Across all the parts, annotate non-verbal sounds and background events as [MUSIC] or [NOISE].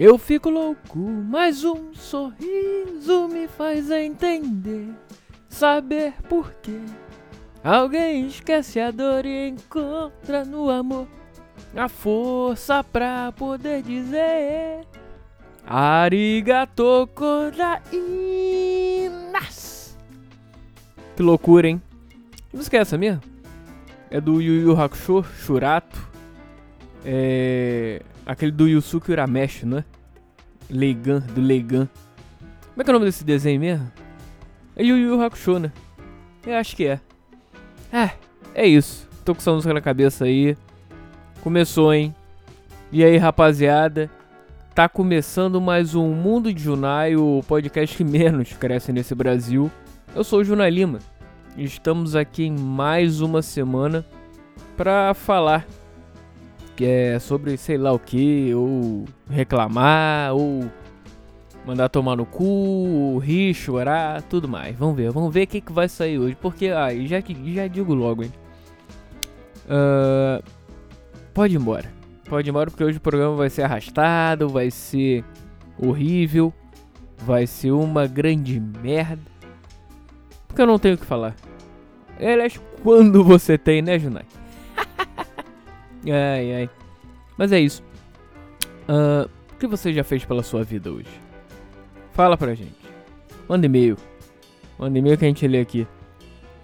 Eu fico louco, mas um sorriso me faz entender, saber por quê. Alguém esquece a dor e encontra no amor a força pra poder dizer Arigato kodaimasu. Que loucura, hein? Que música é essa mesmo? É do Yu Yu Hakusho, Shurato. É... Aquele do Yusuke Urameshi, não é? Leigan, do Leigan. Como é que é o nome desse desenho mesmo? É Yu Yu Hakusho, né? Eu acho que é. Ah, é isso. Tô com essa música na cabeça aí. Começou, hein? E aí, rapaziada? Tá começando mais um Mundo de Junai, o podcast que menos cresce nesse Brasil. Eu sou o Junai Lima. Estamos aqui em mais uma semana para falar é sobre sei lá o que, ou reclamar, ou mandar tomar no cu, rir, chorar, tudo mais. Vamos ver, vamos ver o que, que vai sair hoje, porque ah, já, já digo logo, hein. Uh, pode ir embora. Pode ir embora porque hoje o programa vai ser arrastado, vai ser horrível, vai ser uma grande merda. Porque eu não tenho o que falar. Aliás, quando você tem, né, Junai? [LAUGHS] ai, ai. Mas é isso. Uh, o que você já fez pela sua vida hoje? Fala pra gente. Manda e-mail. Manda e-mail que a gente lê aqui.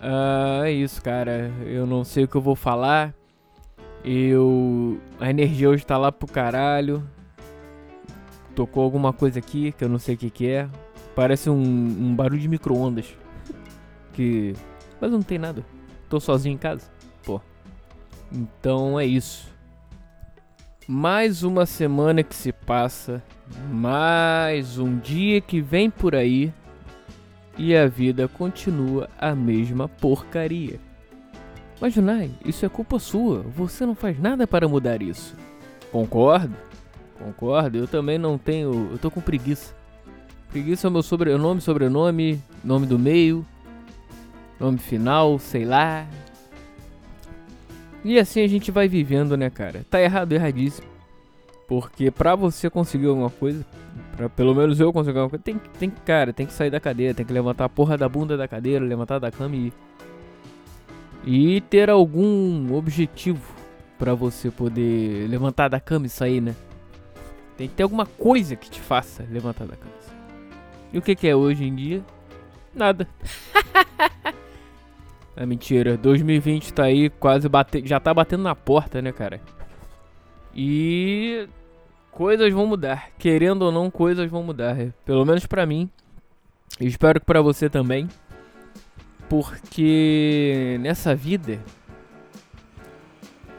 Uh, é isso, cara. Eu não sei o que eu vou falar. Eu. A energia hoje tá lá pro caralho. Tocou alguma coisa aqui que eu não sei o que, que é. Parece um, um barulho de micro-ondas. [LAUGHS] Que. Mas não tem nada. Tô sozinho em casa. Pô. Então é isso. Mais uma semana que se passa. Mais um dia que vem por aí. E a vida continua a mesma porcaria. Mas Junai, isso é culpa sua. Você não faz nada para mudar isso. Concordo. Concordo. Eu também não tenho. Eu tô com preguiça. Preguiça é o meu sobrenome, sobrenome, nome do meio, nome final, sei lá. E assim a gente vai vivendo, né, cara? Tá errado, erradíssimo. Porque pra você conseguir alguma coisa, pra pelo menos eu conseguir alguma coisa, tem, tem, cara, tem que sair da cadeira, tem que levantar a porra da bunda da cadeira, levantar da cama e e ter algum objetivo para você poder levantar da cama e sair, né? Tem que ter alguma coisa que te faça levantar da cama. E o que, que é hoje em dia? Nada. [LAUGHS] é mentira. 2020 tá aí, quase bate... já tá batendo na porta, né, cara? E coisas vão mudar. Querendo ou não, coisas vão mudar. Pelo menos para mim. espero que para você também. Porque nessa vida.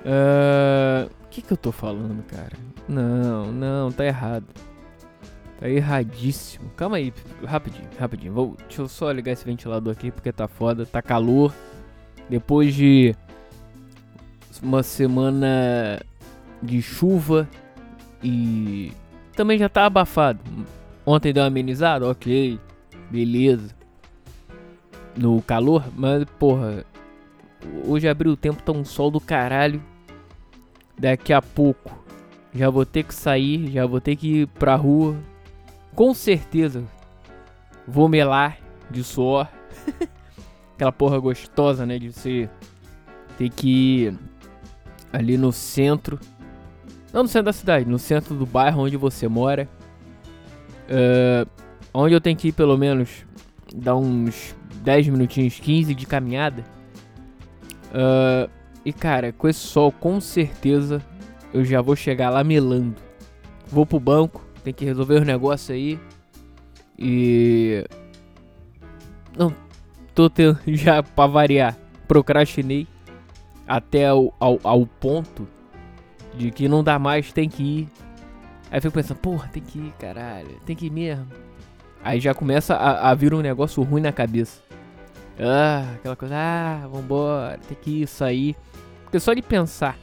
Ah, o uh, que, que eu tô falando, cara? Não, não, tá errado. Tá erradíssimo. Calma aí, rapidinho, rapidinho. Vou, deixa eu só ligar esse ventilador aqui porque tá foda, tá calor. Depois de uma semana de chuva e também já tá abafado. Ontem deu uma amenizada, ok, beleza no calor, mas porra, hoje abriu o tempo, tá um sol do caralho. Daqui a pouco já vou ter que sair, já vou ter que ir pra rua. Com certeza vou melar de suor. [LAUGHS] Aquela porra gostosa, né? De você ter que ir ali no centro. Não no centro da cidade, no centro do bairro onde você mora. Uh, onde eu tenho que ir pelo menos dar uns 10 minutinhos, 15 de caminhada. Uh, e cara, com esse sol, com certeza eu já vou chegar lá melando. Vou pro banco, tem que resolver os negócios aí. E. Não, tô tendo [LAUGHS] já pra variar. Procrastinei até ao, ao, ao ponto de que não dá mais, tem que ir. Aí fico pensando, porra, tem que ir, caralho, tem que ir mesmo. Aí já começa a, a vir um negócio ruim na cabeça. Ah, aquela coisa, ah, vambora, tem que ir, sair. Porque só de pensar,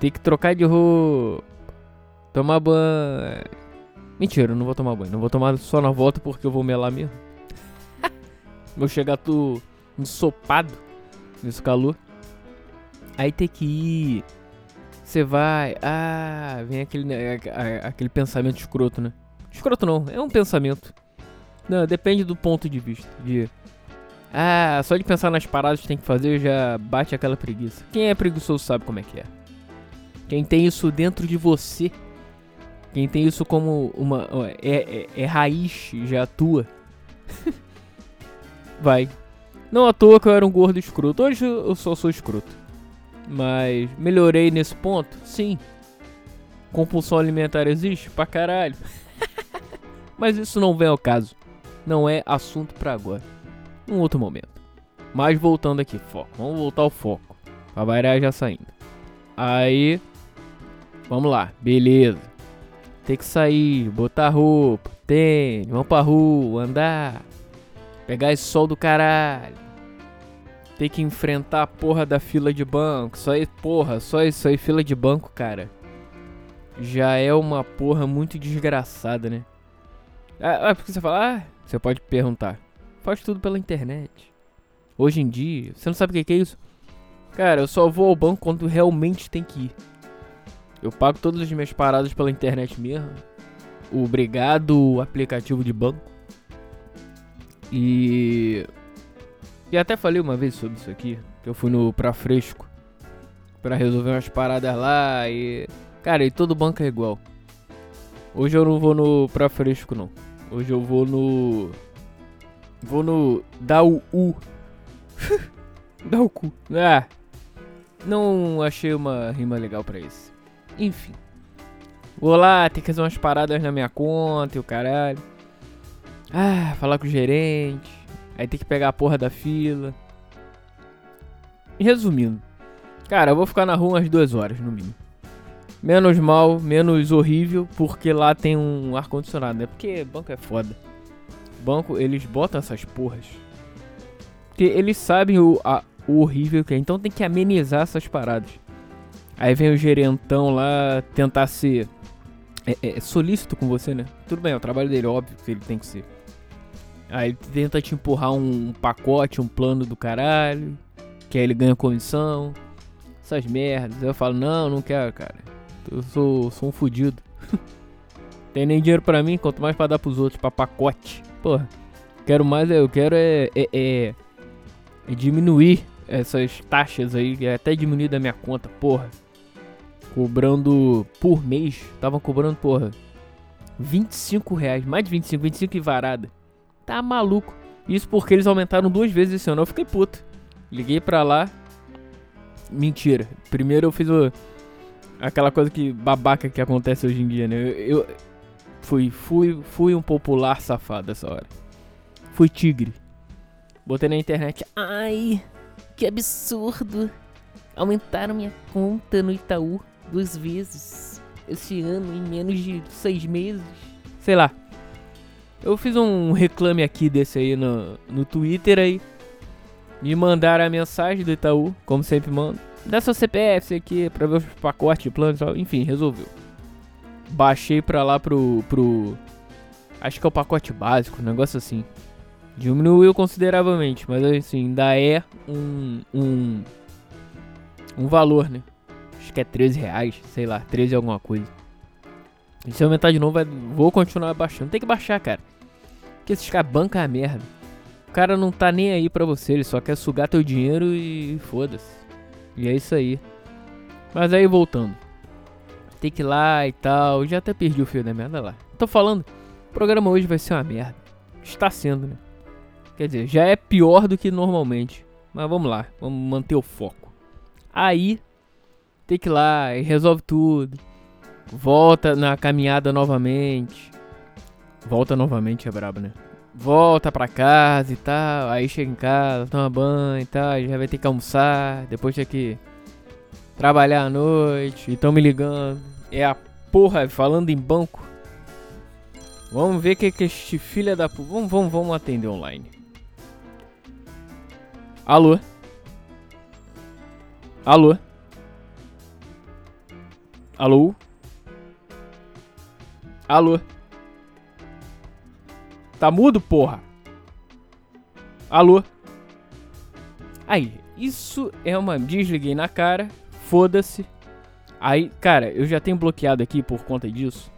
tem que trocar de roupa, tomar banho. Mentira, eu não vou tomar banho, não vou tomar só na volta porque eu vou melar mesmo. [LAUGHS] vou chegar tu ensopado nesse calor. Aí tem que ir Você vai, ah, vem aquele, aquele pensamento escroto, né? Escroto não, é um pensamento. Não, depende do ponto de vista. De, ah, só de pensar nas paradas que tem que fazer já bate aquela preguiça. Quem é preguiçoso sabe como é que é. Quem tem isso dentro de você, quem tem isso como uma. É, é, é raiz, já atua. [LAUGHS] vai. Não à toa que eu era um gordo escroto. Hoje eu só sou escroto. Mas melhorei nesse ponto? Sim. Compulsão alimentar existe? Pra caralho. [LAUGHS] Mas isso não vem ao caso. Não é assunto para agora. Um outro momento. Mas voltando aqui, foco. Vamos voltar ao foco. A variar já saindo. Aí. Vamos lá, beleza. Tem que sair, botar roupa, tênis, vamos pra rua, andar. Pegar esse sol do caralho ter que enfrentar a porra da fila de banco. Só aí, porra, só isso aí, fila de banco, cara. Já é uma porra muito desgraçada, né? Ah, ah porque você fala, ah, você pode perguntar. Faz tudo pela internet. Hoje em dia, você não sabe o que é isso? Cara, eu só vou ao banco quando realmente tem que ir. Eu pago todas as minhas paradas pela internet mesmo. Obrigado, aplicativo de banco. E e até falei uma vez sobre isso aqui, que eu fui no Pra Fresco para resolver umas paradas lá e. Cara, e todo banco é igual. Hoje eu não vou no Pra Fresco não. Hoje eu vou no. Vou no. Dar o U. [LAUGHS] Dar o cu. Ah. Não achei uma rima legal pra isso. Enfim. Vou lá, tem que fazer umas paradas na minha conta e o caralho. Ah, falar com o gerente. Aí tem que pegar a porra da fila. Resumindo, cara, eu vou ficar na rua umas duas horas no mínimo. Menos mal, menos horrível, porque lá tem um ar-condicionado, né? Porque banco é foda. Banco, eles botam essas porras. Porque eles sabem o, a, o horrível que é, então tem que amenizar essas paradas. Aí vem o gerentão lá tentar ser é, é, solícito com você, né? Tudo bem, é o trabalho dele, óbvio que ele tem que ser. Aí ele tenta te empurrar um pacote, um plano do caralho. Que aí ele ganha comissão. Essas merdas. Eu falo, não, não quero, cara. Eu sou, sou um fudido. [LAUGHS] Tem nem dinheiro pra mim, quanto mais pra dar pros outros, pra pacote. Porra. Quero mais, eu quero é, é, é, é diminuir essas taxas aí, é até diminuir da minha conta, porra. Cobrando por mês, tava cobrando, porra, 25 reais, mais de 25, 25 e varada. Tá maluco. Isso porque eles aumentaram duas vezes esse ano. Eu fiquei puto. Liguei pra lá. Mentira. Primeiro eu fiz o. Aquela coisa que babaca que acontece hoje em dia, né? Eu, eu fui, fui, fui um popular safado essa hora. Fui tigre. Botei na internet. Ai, que absurdo. Aumentaram minha conta no Itaú duas vezes. Esse ano, em menos de seis meses. Sei lá. Eu fiz um reclame aqui desse aí no, no Twitter aí. Me mandaram a mensagem do Itaú, como sempre mando. Dá seu CPF aqui pra ver os pacotes de planos Enfim, resolveu. Baixei pra lá pro, pro. Acho que é o pacote básico, um negócio assim. Diminuiu consideravelmente, mas assim, ainda é um. um. um valor, né? Acho que é 13 reais, sei lá, 13 alguma coisa. E se aumentar de novo, vou continuar baixando. Tem que baixar, cara. Porque esses caras bancam a merda. O cara não tá nem aí pra você, ele só quer sugar teu dinheiro e foda-se. E é isso aí. Mas aí voltando. Tem que ir lá e tal. Já até perdi o fio da merda lá. Tô falando, o programa hoje vai ser uma merda. Está sendo, né? Quer dizer, já é pior do que normalmente. Mas vamos lá, vamos manter o foco. Aí, tem que ir lá e resolve tudo. Volta na caminhada novamente. Volta novamente, é brabo, né? Volta pra casa e tal, aí chega em casa, toma banho e tal, já vai ter que almoçar, depois tem que trabalhar à noite, e tão me ligando. É a porra, falando em banco. Vamos ver o que, que este filho da. Vamos, vamos, vamos atender online. Alô? Alô? Alô? Alô? Tá mudo, porra? Alô? Aí, isso é uma. Desliguei na cara. Foda-se. Aí, cara, eu já tenho bloqueado aqui por conta disso.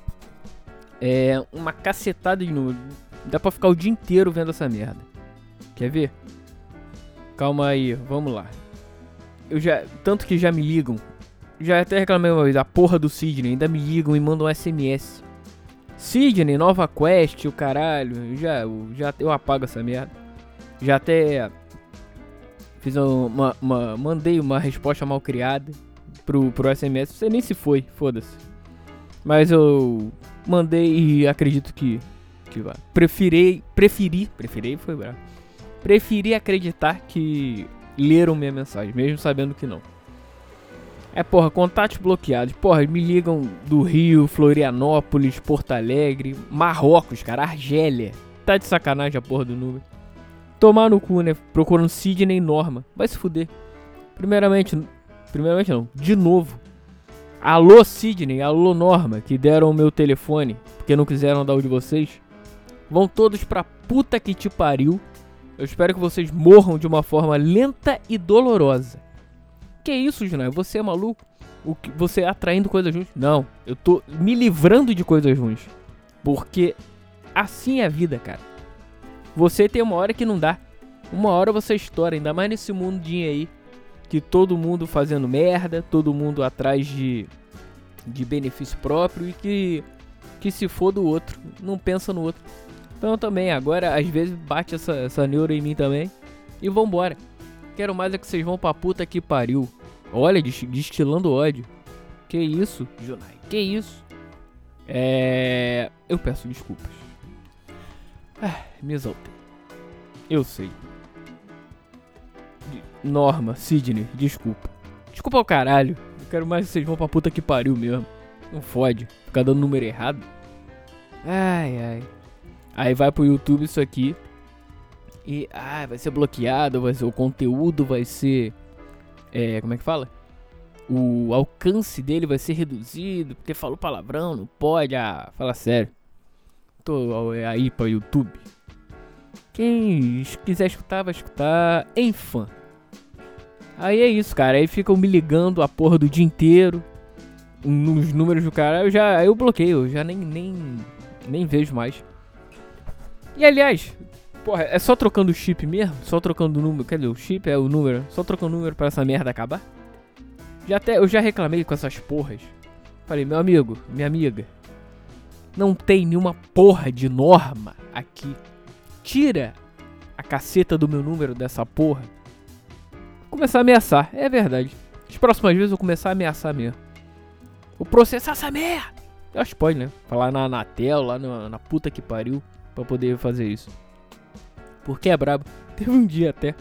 É uma cacetada de número. Dá pra ficar o dia inteiro vendo essa merda. Quer ver? Calma aí, vamos lá. Eu já. Tanto que já me ligam. Já até reclamei uma vez, a porra do Sidney. Ainda me ligam e mandam um SMS. Sidney, nova quest, o caralho. Já, já eu apago essa merda. Já até. Fiz uma, uma. Mandei uma resposta mal criada pro, pro SMS. Sei nem se foi, foda-se. Mas eu mandei e acredito que. que vai. Preferi. Preferi. Preferi foi bravo. Preferi acreditar que leram minha mensagem, mesmo sabendo que não. É, porra, contatos bloqueados. Porra, me ligam do Rio, Florianópolis, Porto Alegre, Marrocos, cara, Argélia. Tá de sacanagem a porra do número. Tomar no cu, né? Procurando Sidney Norma. Vai se fuder. Primeiramente, primeiramente não, de novo. Alô Sidney, alô Norma, que deram o meu telefone, porque não quiseram dar o de vocês. Vão todos pra puta que te pariu. Eu espero que vocês morram de uma forma lenta e dolorosa. Que isso, Junai? Você é maluco? O que, você é atraindo coisas ruins? Não, eu tô me livrando de coisas ruins. Porque assim é a vida, cara. Você tem uma hora que não dá. Uma hora você estoura, ainda mais nesse mundinho aí. Que todo mundo fazendo merda, todo mundo atrás de, de benefício próprio e que, que se for do outro, não pensa no outro. Então também, agora às vezes bate essa, essa neura em mim também. E vambora. Quero mais é que vocês vão pra puta que pariu. Olha, destilando ódio. Que isso, Junai? Que isso? É. Eu peço desculpas. Ah, me exaltei. Eu sei. Norma, Sidney, desculpa. Desculpa o caralho. Eu quero mais que vocês vão pra puta que pariu mesmo. Não fode. Ficar dando número errado. Ai, ai. Aí vai pro YouTube isso aqui. E ah, vai ser bloqueado, vai ser, o conteúdo vai ser. É, como é que fala? O alcance dele vai ser reduzido, porque falou palavrão, não pode. Ah, fala sério. Tô aí pra YouTube. Quem quiser escutar, vai escutar em fã. Aí é isso, cara. Aí ficam me ligando a porra do dia inteiro. Nos números do cara. Eu já. Eu bloqueio, eu já nem, nem, nem vejo mais. E aliás, porra, é só trocando o chip mesmo? Só trocando o número. Cadê o chip? É o número. Só trocando o número pra essa merda acabar? Já até, eu já reclamei com essas porras. Falei, meu amigo, minha amiga. Não tem nenhuma porra de norma aqui. Tira a caceta do meu número dessa porra. Vou começar a ameaçar. É verdade. As próximas vezes eu vou começar a ameaçar mesmo. Vou processar essa merda. Eu acho que pode, né? Falar na Anatel, lá na, na puta que pariu para poder fazer isso. Porque é brabo. [LAUGHS] Teve um dia até.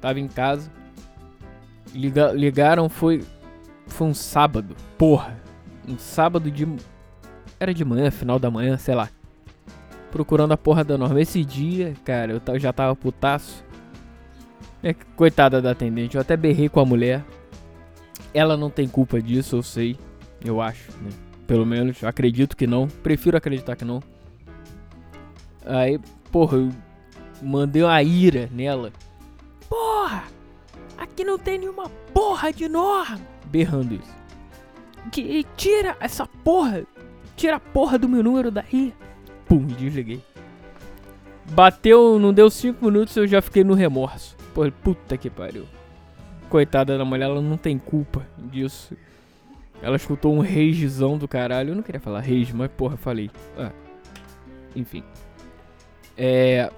Tava em casa. Liga, ligaram, foi. Foi um sábado. Porra. Um sábado de. Era de manhã, final da manhã, sei lá. Procurando a porra da norma. Esse dia, cara, eu já tava putaço. É, coitada da atendente, eu até berrei com a mulher. Ela não tem culpa disso, eu sei. Eu acho, né? Pelo menos, acredito que não. Prefiro acreditar que não. Aí, porra, eu mandei uma ira nela. Porra! Aqui não tem nenhuma porra de norma! Berrando isso. Que, tira essa porra! Tira a porra do meu número daí! Pum, desliguei. Bateu, não deu 5 minutos eu já fiquei no remorso. Porra, puta que pariu. Coitada da mulher, ela não tem culpa disso. Ela escutou um ragezão do caralho. Eu não queria falar rage, mas porra, falei. Ah, enfim. É.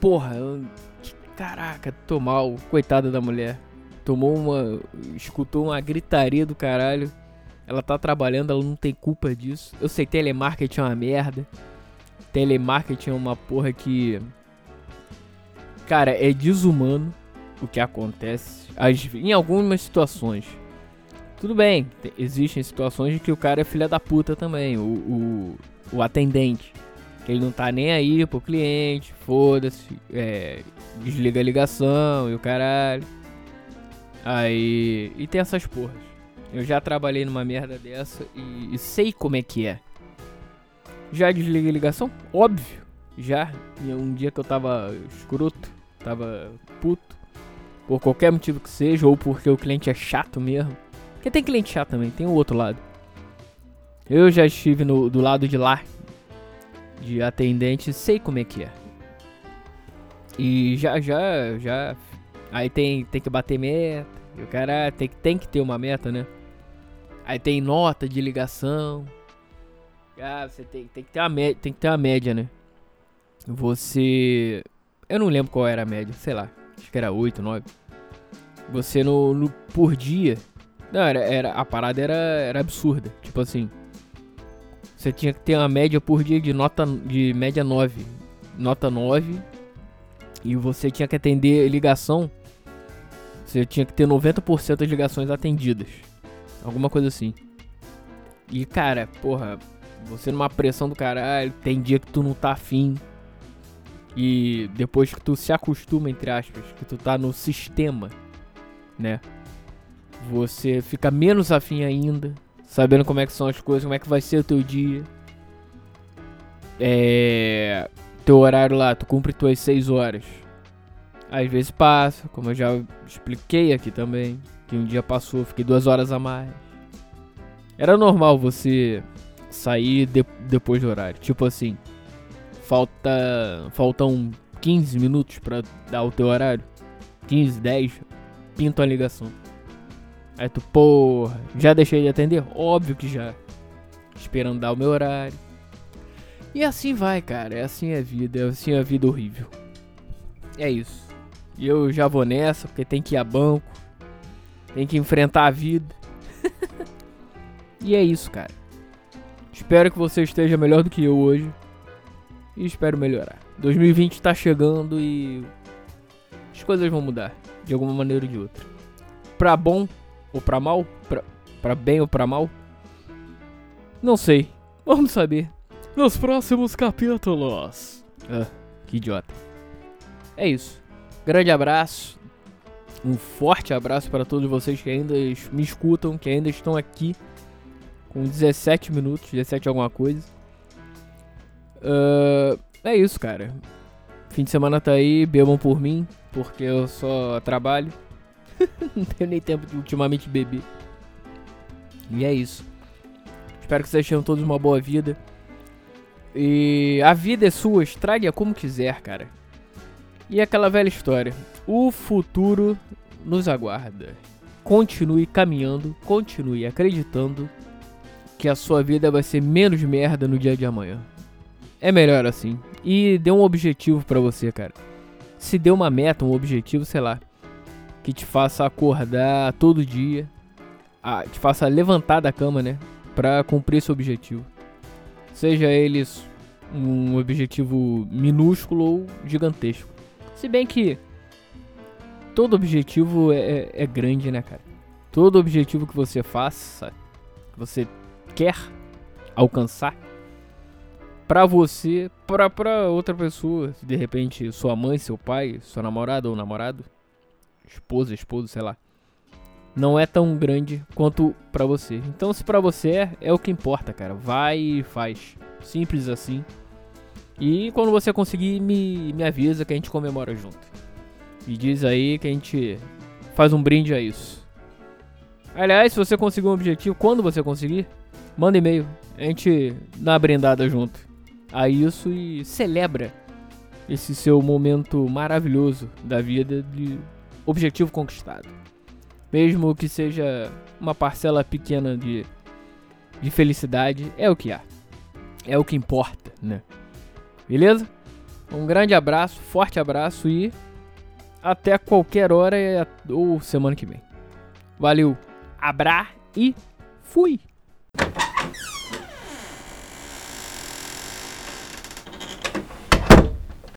Porra, caraca, tô mal. Coitada da mulher. Tomou uma. Escutou uma gritaria do caralho. Ela tá trabalhando, ela não tem culpa disso. Eu sei, telemarketing é uma merda. Telemarketing é uma porra que. Cara, é desumano o que acontece. Em algumas situações. Tudo bem, existem situações em que o cara é filha da puta também, o, o, o atendente. Ele não tá nem aí pro cliente, foda-se, é, desliga a ligação e o caralho. Aí. E tem essas porras. Eu já trabalhei numa merda dessa e, e sei como é que é. Já desliguei a ligação? Óbvio. Já. E um dia que eu tava escroto, tava puto. Por qualquer motivo que seja, ou porque o cliente é chato mesmo. Porque tem cliente chato também, tem o outro lado. Eu já estive no, do lado de lá, de atendente, sei como é que é. E já, já, já. Aí tem, tem que bater meta. E o cara tem, tem que ter uma meta, né? Aí tem nota de ligação. Ah, você tem, tem, que ter uma média, tem que ter uma média, né? Você. Eu não lembro qual era a média, sei lá. Acho que era 8, 9. Você no, no por dia. Não, era, era, a parada era, era absurda. Tipo assim. Você tinha que ter uma média por dia de nota de média 9. Nota 9. E você tinha que atender ligação. Você tinha que ter 90% das ligações atendidas. Alguma coisa assim. E cara, porra, você numa pressão do caralho, tem dia que tu não tá afim. E depois que tu se acostuma, entre aspas, que tu tá no sistema, né? Você fica menos afim ainda, sabendo como é que são as coisas, como é que vai ser o teu dia. É. Teu horário lá, tu cumpre tuas 6 horas. Às vezes passa, como eu já expliquei aqui também. Que um dia passou, fiquei duas horas a mais. Era normal você sair de, depois do horário. Tipo assim, falta faltam 15 minutos para dar o teu horário. 15, 10, pinta a ligação. Aí tu, porra, já deixei de atender? Óbvio que já. Esperando dar o meu horário. E assim vai, cara. É assim a vida. É assim a vida horrível. É isso. E eu já vou nessa, porque tem que ir a banco. Tem que enfrentar a vida. [LAUGHS] e é isso, cara. Espero que você esteja melhor do que eu hoje. E espero melhorar. 2020 tá chegando e as coisas vão mudar de alguma maneira ou de outra. Pra bom ou pra mal? Pra, pra bem ou pra mal? Não sei. Vamos saber. Nos próximos capítulos. Ah, que idiota. É isso. Grande abraço. Um forte abraço para todos vocês que ainda me escutam, que ainda estão aqui com 17 minutos, 17 alguma coisa. Uh, é isso, cara. Fim de semana tá aí, bebam por mim, porque eu só trabalho. [LAUGHS] Não tenho nem tempo de ultimamente beber. E é isso. Espero que vocês tenham todos uma boa vida. E a vida é sua, estrague-a como quiser, cara. E aquela velha história: o futuro nos aguarda. Continue caminhando, continue acreditando que a sua vida vai ser menos merda no dia de amanhã. É melhor assim. E dê um objetivo para você, cara. Se dê uma meta, um objetivo, sei lá, que te faça acordar todo dia, a, te faça levantar da cama, né, para cumprir esse objetivo. Seja eles um objetivo minúsculo ou gigantesco. Se bem que todo objetivo é, é, é grande, né, cara? Todo objetivo que você faça, que você quer alcançar para você, para outra pessoa, de repente sua mãe, seu pai, sua namorada ou namorado, esposa, esposo, sei lá, não é tão grande quanto para você. Então, se para você é, é o que importa, cara. Vai e faz. Simples assim. E quando você conseguir, me, me avisa que a gente comemora junto. E diz aí que a gente faz um brinde a isso. Aliás, se você conseguir um objetivo, quando você conseguir, manda e-mail. A gente dá uma brindada junto a isso e celebra esse seu momento maravilhoso da vida de objetivo conquistado. Mesmo que seja uma parcela pequena de, de felicidade, é o que há. É o que importa, né? Beleza? Um grande abraço, forte abraço e até qualquer hora ou semana que vem. Valeu, abra e fui!